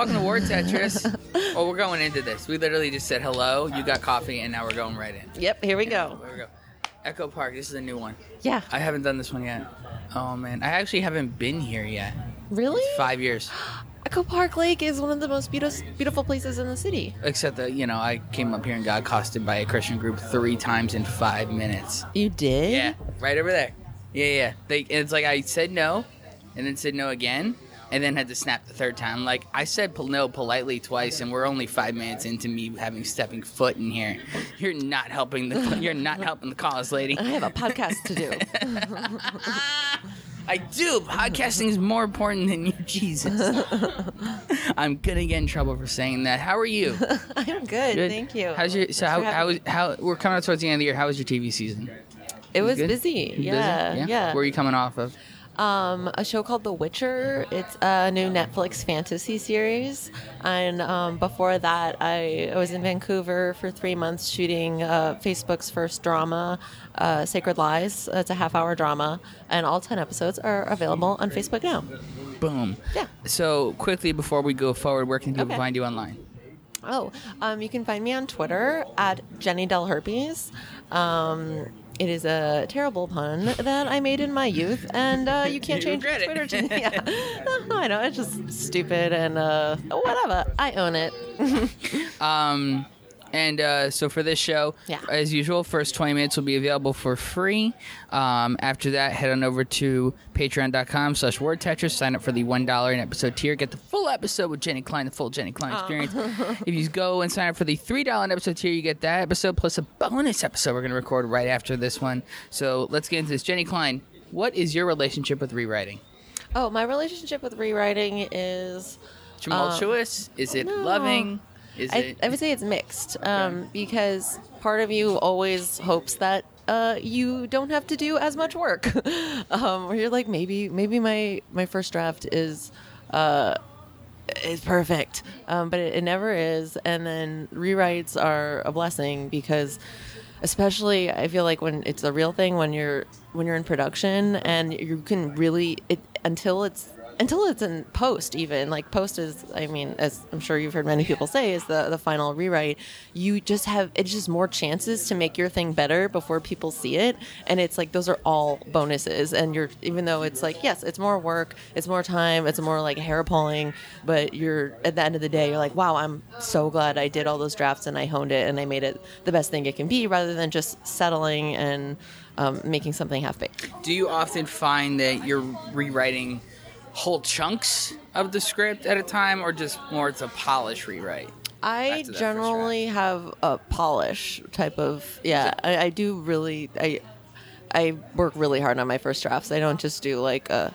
Welcome to Word Tetris. oh, we're going into this. We literally just said hello. You got coffee, and now we're going right in. Yep, here we go. There we go. Echo Park. This is a new one. Yeah. I haven't done this one yet. Oh man, I actually haven't been here yet. Really? Five years. Echo Park Lake is one of the most beautiful beautiful places in the city. Except that you know, I came up here and got accosted by a Christian group three times in five minutes. You did? Yeah, right over there. Yeah, yeah. They, it's like I said no, and then said no again, and then had to snap the third time. Like I said no politely twice, and we're only five minutes into me having stepping foot in here. You're not helping the you're not helping the cause, lady. I have a podcast to do. I do. Podcasting is more important than you, Jesus. I'm gonna get in trouble for saying that. How are you? I'm good, thank you. How's your so how how how we're coming up towards the end of the year? How was your TV season? It was Good? busy. You busy? Yeah, yeah. Where are you coming off of? Um, a show called The Witcher. It's a new Netflix fantasy series. And um, before that, I, I was in Vancouver for three months shooting uh, Facebook's first drama, uh, Sacred Lies. It's a half hour drama, and all 10 episodes are available on Facebook now. Boom. Yeah. So quickly before we go forward, where can people Okay. find you online? Oh, um, you can find me on Twitter at Jenny Del Herpes. Um, it is a terrible pun that I made in my youth, and uh, you can't You change regret it. Twitter to yeah. I know it's just stupid and uh, whatever. I own it. Um, and uh, so for this show, Yeah. as usual, first 20 minutes will be available for free. Um, after that, head on over to patreon.com slash word tetris. Sign up for the $1 an episode tier. Get the full episode with Jenny Klein, the full Jenny Klein experience. if you go and sign up for the $3 an episode tier, you get that episode plus a bonus episode we're going to record right after this one. So let's get into this. Jenny Klein, what is your relationship with rewriting? Oh, my relationship with rewriting is Tumultuous? is it no. loving? Is I, it... I would say it's mixed um, because part of you always hopes that uh, you don't have to do as much work. um, where you're like, maybe maybe my my first draft is uh, is perfect, um, but it, it never is. And then rewrites are a blessing because, especially, I feel like when it's a real thing when you're when you're in production and you can really it until it's until it's in post even like post is i mean as i'm sure you've heard many people say is the the final rewrite. You just have it's just more chances to make your thing better before people see it. And it's like those are all bonuses. And you're even though it's like yes it's more work it's more time it's more like hair pulling but you're at the end of the day you're like wow i'm so glad i did all those drafts and i honed it and i made it the best thing it can be rather than just settling and um, making something half baked Do you often find that you're rewriting whole chunks of the script at a time, or just more it's a polish rewrite? I Back to that first generally have a polish type of yeah. I, I do really I I work really hard on my first drafts. I don't just do like a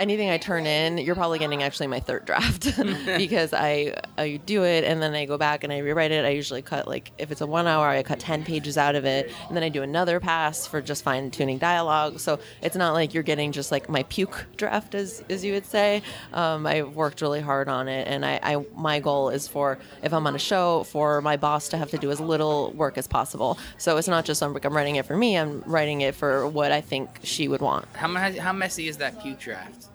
anything I turn in. You're probably getting actually my third draft because I I do it and then I go back and I rewrite it. I usually cut like if it's a one hour, I cut ten pages out of it, and then I do another pass for just fine tuning dialogue. So it's not like you're getting just like my puke draft, as as you would say. Um, I've worked really hard on it, and I, I my goal is for if I'm on a show for my boss to have to do as little work as possible. So it's not just I'm, I'm writing it for me. I'm writing it for what I think she would want. How, how messy is that puke draft?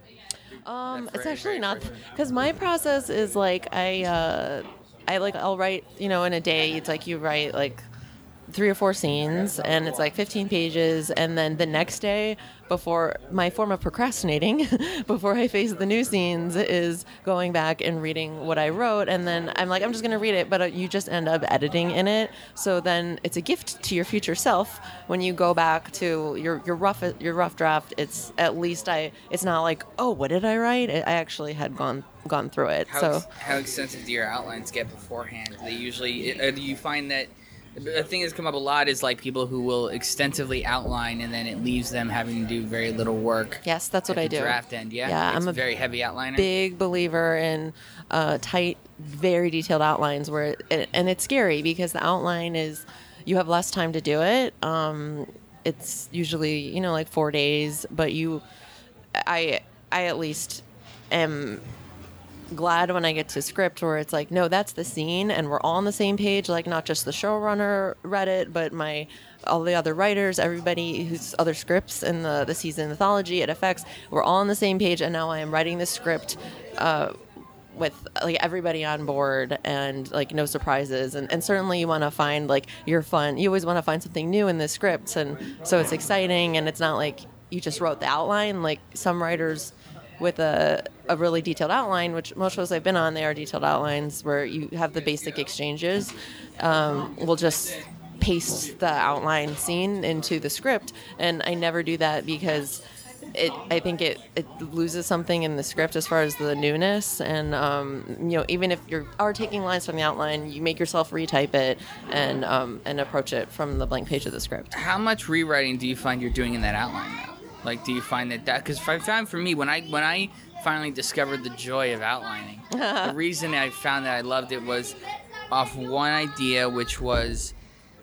Um, it's actually not because my process is like I, uh, I like I'll write you know in a day. It's like you write like three or four scenes, and it's like 15 pages, and then the next day before my form of procrastinating before I face the new scenes is going back and reading what I wrote, and then I'm like I'm just gonna read it, but uh, you just end up editing in it. So then it's a gift to your future self when you go back to your your rough your rough draft. It's at least I it's not like oh what did I write? I actually had gone gone through it. How, so ex- how extensive do your outlines get beforehand? They usually, uh, do you find that a thing that's come up a lot is like people who will extensively outline and then it leaves them having to do very little work. yes, that's what at I the do. Draft end, yeah. Yeah, It's I'm a very heavy outliner. big believer in uh, tight, very detailed outlines. Where it, and it's scary because the outline is you have less time to do it. Um, it's usually you know like four days, but you, I, I at least am glad when I get to script where it's like, no, that's the scene, and we're all on the same page. Like not just the showrunner read it, but my all the other writers, everybody who's other scripts in the the season mythology at FX, we're all on the same page. And now I am writing the script. Uh, with like everybody on board and like no surprises and, and certainly you want to find like your fun you always want to find something new in the scripts and so it's exciting and it's not like you just wrote the outline like some writers with a, a really detailed outline which most shows i've been on they are detailed outlines where you have the basic exchanges um, will just paste the outline scene into the script and i never do that because it I think it, it loses something in the script as far as the newness and um, you know even if you are taking lines from the outline you make yourself retype it and um, and approach it from the blank page of the script How much rewriting do you find you're doing in that outline? Like, do you find that that because I found for me when I when I finally discovered the joy of outlining, the reason I found that I loved it was off one idea, which was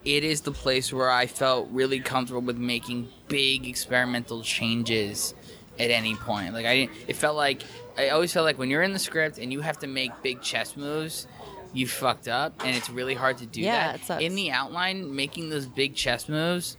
it is the place where I felt really comfortable with making big experimental changes at any point. Like I didn't. It felt like I always felt like when you're in the script and you have to make big chess moves. You fucked up, and it's really hard to do Yeah, that. it sucks. In the outline, making those big chess moves,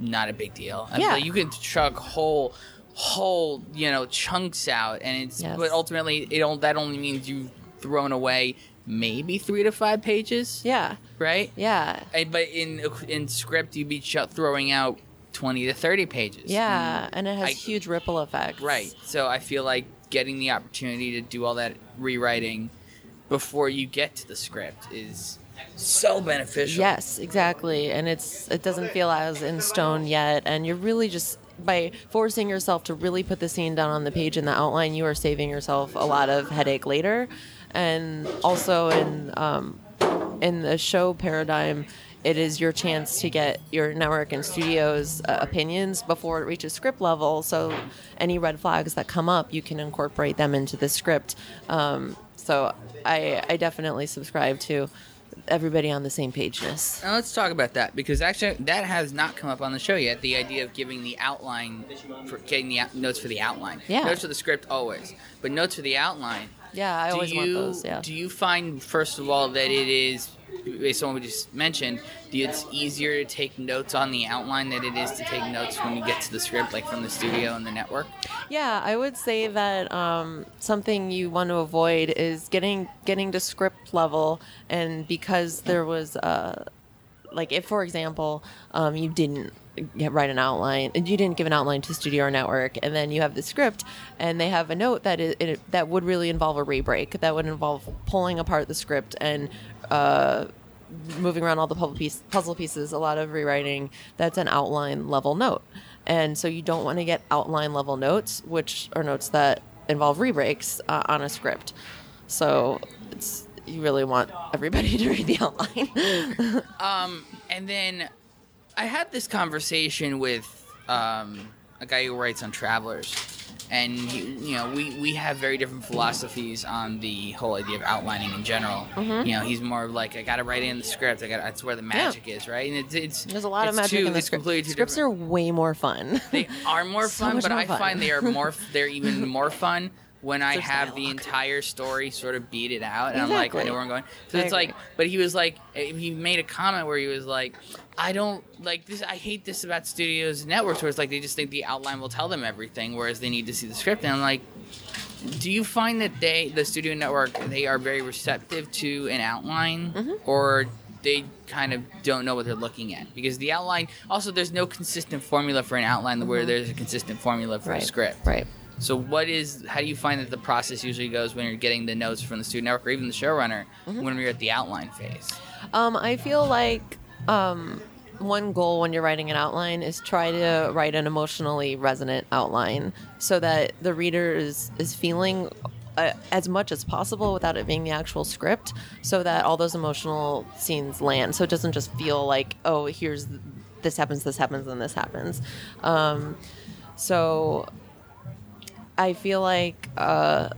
not a big deal. I Yeah. you can chuck whole, whole, you know, chunks out, and it's. Yes. But ultimately, it don't, that only means you've thrown away maybe three to five pages, yeah right? yeah And, but in in script, you'd be ch- throwing out twenty to thirty pages. yeah mm. and it has I- huge ripple effects Right. So I feel like getting the opportunity to do all that rewriting before you get to the script is so beneficial. Yes, exactly. And it's it doesn't feel as in stone yet and you're really just by forcing yourself to really put the scene down on the page in the outline, you are saving yourself a lot of headache later. And also in um, in the show paradigm, it is your chance to get your network and studios uh, opinions before it reaches script level. So any red flags that come up, you can incorporate them into the script. Um, so I, I definitely subscribe to everybody on the same pageness. Now let's talk about that because actually that has not come up on the show yet. The idea of giving the outline for getting the out- notes for the outline. Yeah. Notes for the script always, but notes for the outline. Yeah, I do always you, want those. Yeah. Do you find first of all that it is based on what we just mentioned, do it's easier to take notes on the outline than it is to take notes when you get to the script, like from the studio and the network? Yeah, I would say that um, something you want to avoid is getting getting to script level, and because there was uh, like if, for example, um, you didn't get- write an outline, and you didn't give an outline to studio or network, and then you have the script, and they have a note that it, it that would really involve a rebreak, that would involve pulling apart the script and. Uh, moving around all the puzzle, piece, puzzle pieces, a lot of rewriting, that's an outline level note. And so you don't want to get outline level notes, which are notes that involve rebreaks uh, on a script. So it's you really want everybody to read the outline. And then I had this conversation with um, a guy who writes on Travelers, and he, you know we we have very different philosophies on the whole idea of outlining in general. Mm-hmm. You know, he's more of like I got to write in the script. I got that's where the magic is, right? And it's, it's There's a lot of magic two- in the script. Scripts different- are way more fun. they are more So fun, but more I fun. find they are more. They're even more fun when I have the entire story sort of beat it out, and I'm like, I know where I'm going. So I it's like, but he was like, eh, he made a comment where he was like, I don't like this. I hate this about studios and networks, where it's like they just think the outline will tell them everything, whereas they need to see the script. And I'm like, do you find that they, the studio network, they are very receptive to an outline, Mm-hmm. or they kind of don't know what they're looking at because the outline also there's no consistent formula for an outline where there's a consistent formula for a right. script Right. So what is how do you find that the process usually goes when you're getting the notes from the studio network or even the showrunner Mm-hmm. when you're at the outline phase? Um, I feel like um, one goal when you're writing an outline is try to write an emotionally resonant outline so that the reader is, is feeling uh, as much as possible without it being the actual script so that all those emotional scenes land. So it doesn't just feel like oh here's this happens this happens and this happens. Um, so i feel like uh,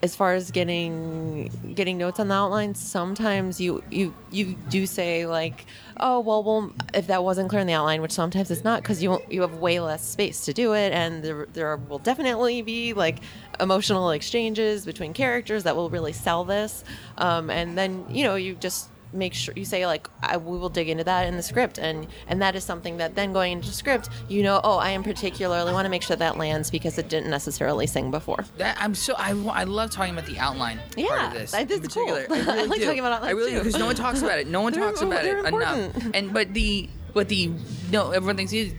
as far as getting getting notes on the outline, sometimes you you you do say like, oh well, well if that wasn't clear in the outline, which sometimes it's not because you you have way less space to do it, and there there will definitely be like emotional exchanges between characters that will really sell this, um, and then you know you just make sure you say like I, we will dig into that in the script and and that is something that then going into script you know oh i am particularly want to make sure that lands because it didn't necessarily sing before That I'm so I, I love talking about the outline part Yeah, of this. that in is cool. particular. I, I really like do. talking about outline I really do because no one talks about it. No one talks about it important. enough. And but the but the no everyone thinks you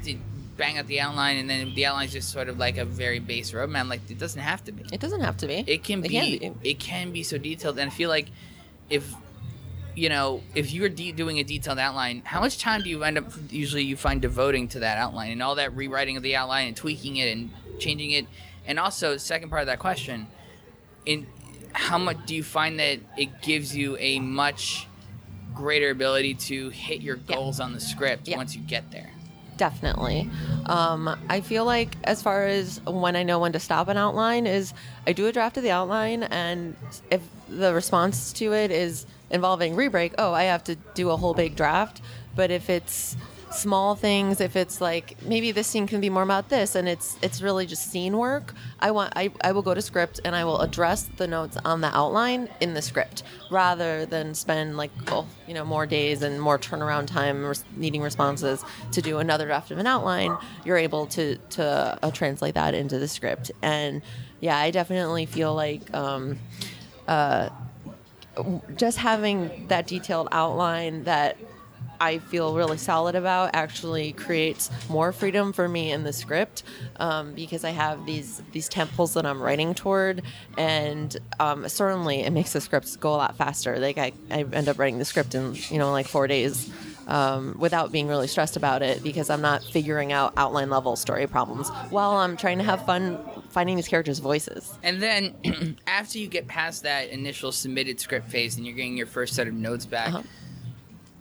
bang out the outline and then the outline is just sort of like a very base roadmap. Like it doesn't have to be. it doesn't have to be It can be, it can be so detailed, and I feel like if you know if you're de- doing a detailed outline, how much time do you end up usually you find devoting to that outline and all that rewriting of the outline and tweaking it and changing it, and also second part of that question, in how much do you find that it gives you a much greater ability to hit your Yeah. goals on the script Yeah. once you get there? definitely um, i feel like as far as when i know when to stop an outline is i do a draft of the outline and if the response to it is involving rebreak oh i have to do a whole big draft. But if it's small things if it's like maybe this scene can be more about this and it's it's really just scene work i want i, I will go to script and i will address the notes on the outline in the script rather than spend like oh, you know more days and more turnaround time res- needing responses to do another draft of an outline you're able to to uh, translate that into the script. And yeah i definitely feel like um, uh, just having that detailed outline that I feel really solid about actually creates more freedom for me in the script um, because I have these these temples that I'm writing toward, and um, certainly it makes the scripts go a lot faster. Like I, I end up writing the script in you know like four days. Um, without being really stressed about it because I'm not figuring out outline level story problems while I'm trying to have fun finding these characters' voices. And then after you get past that initial submitted script phase and you're getting your first set of notes back, Uh-huh.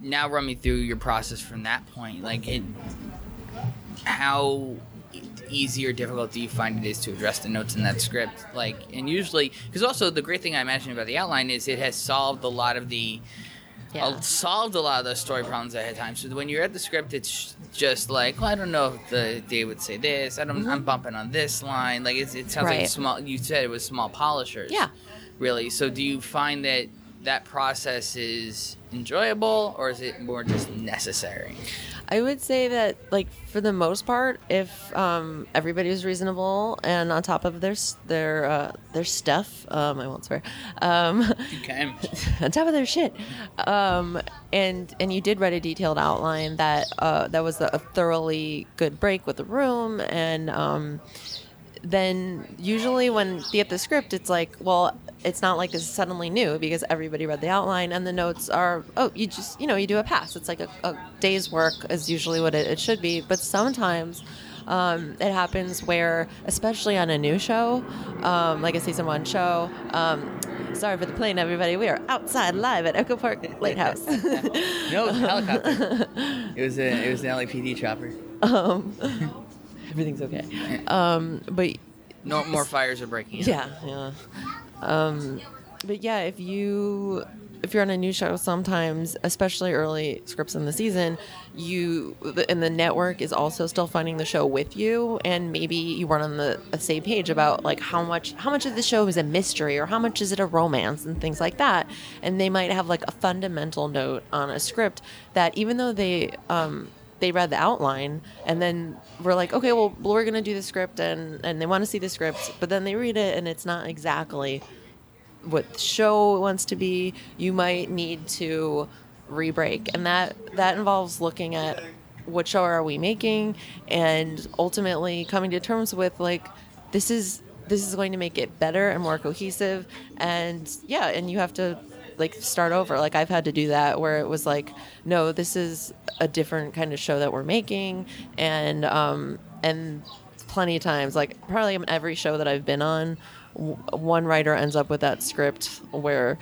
now run me through your process from that point. Like, it, how easy or difficult do you find it is to address the notes in that script? Like, and usually, because also the great thing I imagine about the outline is it has solved a lot of the. Yeah. solved a lot of those story problems ahead of time. So when you're at the script, it's just like, well, I don't know if the they would say this. I don't. I'm bumping on this line. Like it's, it sounds like Mm-hmm. Small. You said it was small polishers. Yeah. Really. So do you find that that process is enjoyable, or is it more just necessary? I would say that, like for the most part, if um, everybody was reasonable and on top of their their uh, their stuff, um, I won't swear, um, can. on top of their shit, um, and and you did write a detailed outline that uh, that was a thoroughly good break with the room, and um, then usually when you get the script, it's like, well, it's not like this is suddenly new because everybody read the outline and the notes are, oh, you just, you know, you do a pass. It's like a, a day's work is usually what it, it should be. But sometimes um, it happens where, especially on a new show, um, like a season one show, um, sorry for the plane, everybody. We are outside live at Echo Park Lighthouse. No, it was a helicopter. it was a it was an LAPD chopper. Everything's okay. Um, but No more fires are breaking. out. Yeah, yeah. Um, but yeah, if you if you're on a new show, sometimes, especially early scripts in the season, you the- and the network is also still finding the show with you, and maybe you weren't on the, the same page about like how much how much of the show is a mystery or how much is it a romance and things like that, and they might have like a fundamental note on a script that even though they um, they read the outline and then we're like okay well we're going to do the script and and they want to see the script but then they read it and it's not exactly what the show wants to be. You might need to re-break and that that involves looking at what show are we making and ultimately coming to terms with like this is this is going to make it better and more cohesive and yeah and you have to like start over. Like i've had to do that where it was like no this is a different kind of show that we're making. And um and plenty of times like probably every show that i've been on w- one writer ends up with that script where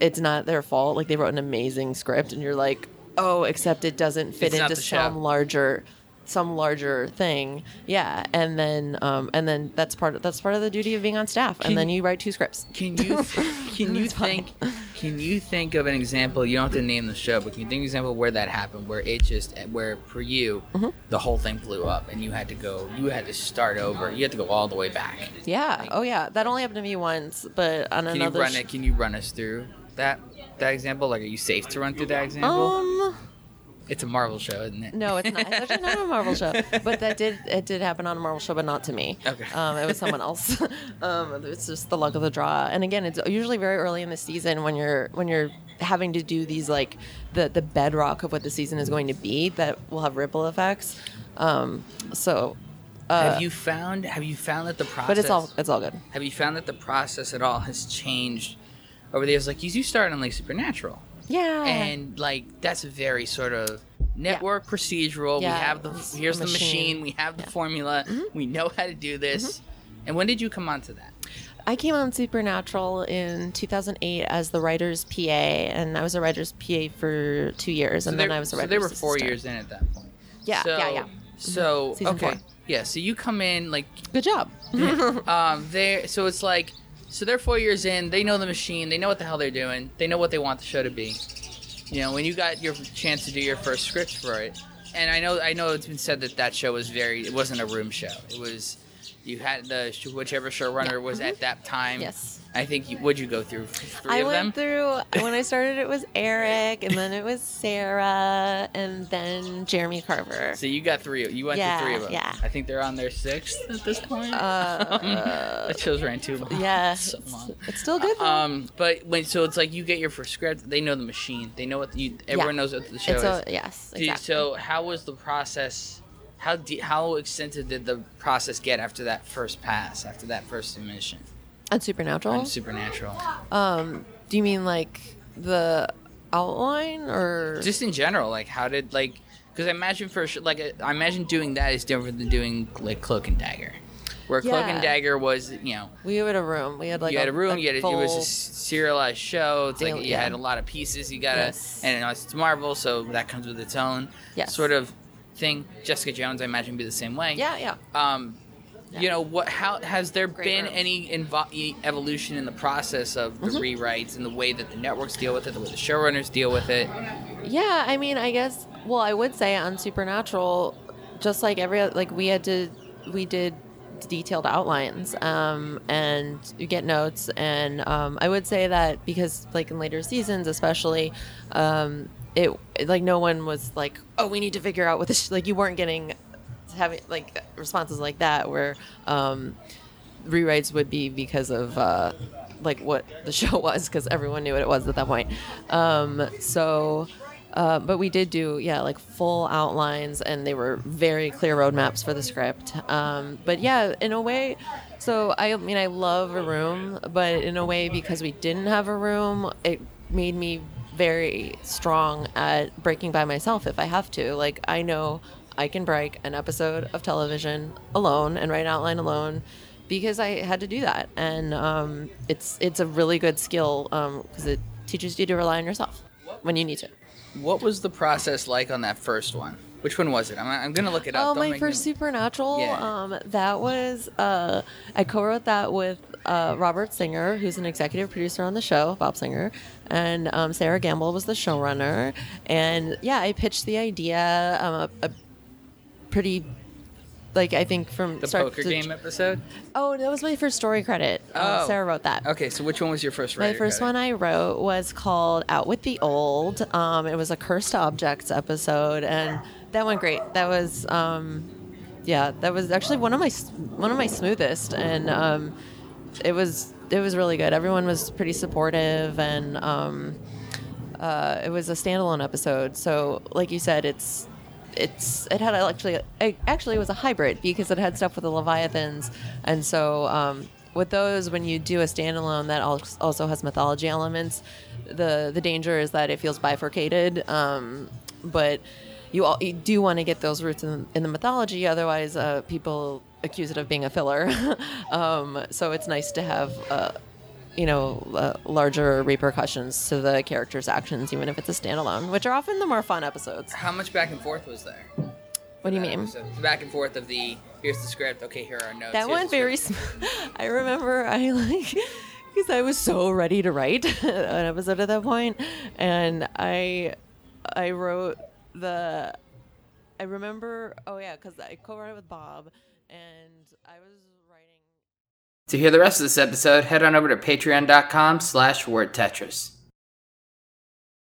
it's not their fault. Like they wrote an amazing script and you're like oh except it doesn't fit It's into some show. larger some larger thing yeah and then um and then that's part of that's part of the duty of being on staff Can- and then you write two scripts Can you can you think can you think of an example? You don't have to name the show, but can you think of an example where that happened, where it just where for you Mm-hmm. the whole thing blew up and you had to go, you had to start over, you had to go all the way back. yeah oh yeah that only happened to me once but on Can you run sh- it? Can you run us through that that example? Like, are you safe to run through that example? Um, it's a Marvel show, isn't it? no, it's not. It's actually not a Marvel show, but that did it did happen on a Marvel show, but not to me. Okay. Um, it was someone else. um, it's just the luck of the draw. And again, it's usually very early in the season when you're when you're having to do these like the the bedrock of what the season is going to be that will have ripple effects. Um, so, have you found? Have you found that the process? but it's all it's all good. Have you found that the process at all has changed over the years? Like, you you started on like Supernatural, Yeah. and like that's a very sort of network procedural. Yeah, We have the here's the machine. machine. We have the Yeah. Mm-hmm. formula. We know how to do this. And when did you come onto that? I came on Supernatural in 2008 as the writer's PA, and I was a writer's PA for two years, and then I was a writer's. so they were four assistant. years in at that point. Yeah, so, yeah, yeah. So Season okay, four. yeah. So you come in like Good job. um they so it's like so they're four years in. They know the machine. They know what the hell they're doing. They know what they want the show to be. You know when you got your chance to do your first script for it and i know i know it's been said that that show was very it wasn't a room show. It was you had the whichever showrunner was at that time Yes. i think you would you go through three I of went through when I started. It was Eric, and then it was Sera, and then Jeremy Carver. so you got three you went Yeah, through three of them yeah. i think they're on their sixth at this point Uh, that show's ran too long yeah, so long it's still good. Though. Um, but when so it's like you get your first script, they know the machine, they know what you. Everyone knows what the show it's is. a, yes, exactly. So how was the process? How de- how extensive did the process get after that first pass, after that first submission On Supernatural. on Supernatural? um, do you mean like the outline or Just in general, like how did like because I imagine for sure, like I imagine doing that is different than doing like Cloak and Dagger, where Cloak and Dagger was you know we had a room? We had like you had a room, you had a, it was a serialized show. It's like you yeah. had a lot of pieces. You gotta, Yes. and it's Marvel, so that comes with its own Yes. sort of thing. Jessica Jones, I imagine, would be the same way. yeah, yeah. Um, you know what? How has there Great been any invo- evolution in the process of the Mm-hmm. rewrites and the way that the networks deal with it, the way the showrunners deal with it? Yeah, I mean, I guess. Well, I would say on Supernatural, just like every like we had to, we did detailed outlines um, and you get notes, and um, I would say that because like in later seasons, especially, um, it like no one was like, oh, we need to figure out what this like you weren't getting having like responses like that where um, rewrites would be because of uh, like what the show was because everyone knew what it was at that point. Um, so, uh, but we did do yeah like full outlines and they were very clear roadmaps for the script. Um, but yeah, in a way. So I mean I love a room, but in a way because we didn't have a room, it made me very strong at breaking by myself if I have to. Like I know I can break an episode of television alone and write an outline alone because I had to do that, and um, it's it's a really good skill because it teaches you to rely on yourself when you need to. What was the process like on that first one? Which one was it? I'm, I'm gonna look it up. Oh, Don't my first me- Supernatural. Yeah. Um, that was uh, I co-wrote that with uh, Robert Singer, who's an executive producer on the show, Bob Singer, and um, Sera Gamble was the showrunner. And yeah, I pitched the idea. Um, a, a pretty, like I think from the poker to, game episode. Oh, that was my first story credit. Uh, Oh. Sera wrote that. Okay, so which one was your first? My first credit? one I wrote was called Out with the Old. Um, it was a cursed objects episode, and that went great. That was, um, yeah, that was actually one of my one of my smoothest, and um, it was it was really good. Everyone was pretty supportive, and um, uh, it was a standalone episode. So, like you said, it's it's it had actually it actually was a hybrid because it had stuff with the leviathans, and so um, with those when you do a standalone that also has mythology elements, the the danger is that it feels bifurcated, um, but. You, all, you do want to get those roots in, in the mythology, otherwise, uh, people accuse it of being a filler. um, so it's nice to have uh, you know, uh, larger repercussions to the character's actions, even if it's a standalone, which are often the more fun episodes. How much back and forth was there? What do you mean? episode? The back and forth of the here's the script. Okay, here are our notes. That went very. Sm- I remember I like because I was so ready to write an episode at that point, and I I wrote the. I remember. Oh yeah, because I co-wrote it with Bob, and I was writing. To hear the rest of this episode, head on over to patreon.com slash word tetris.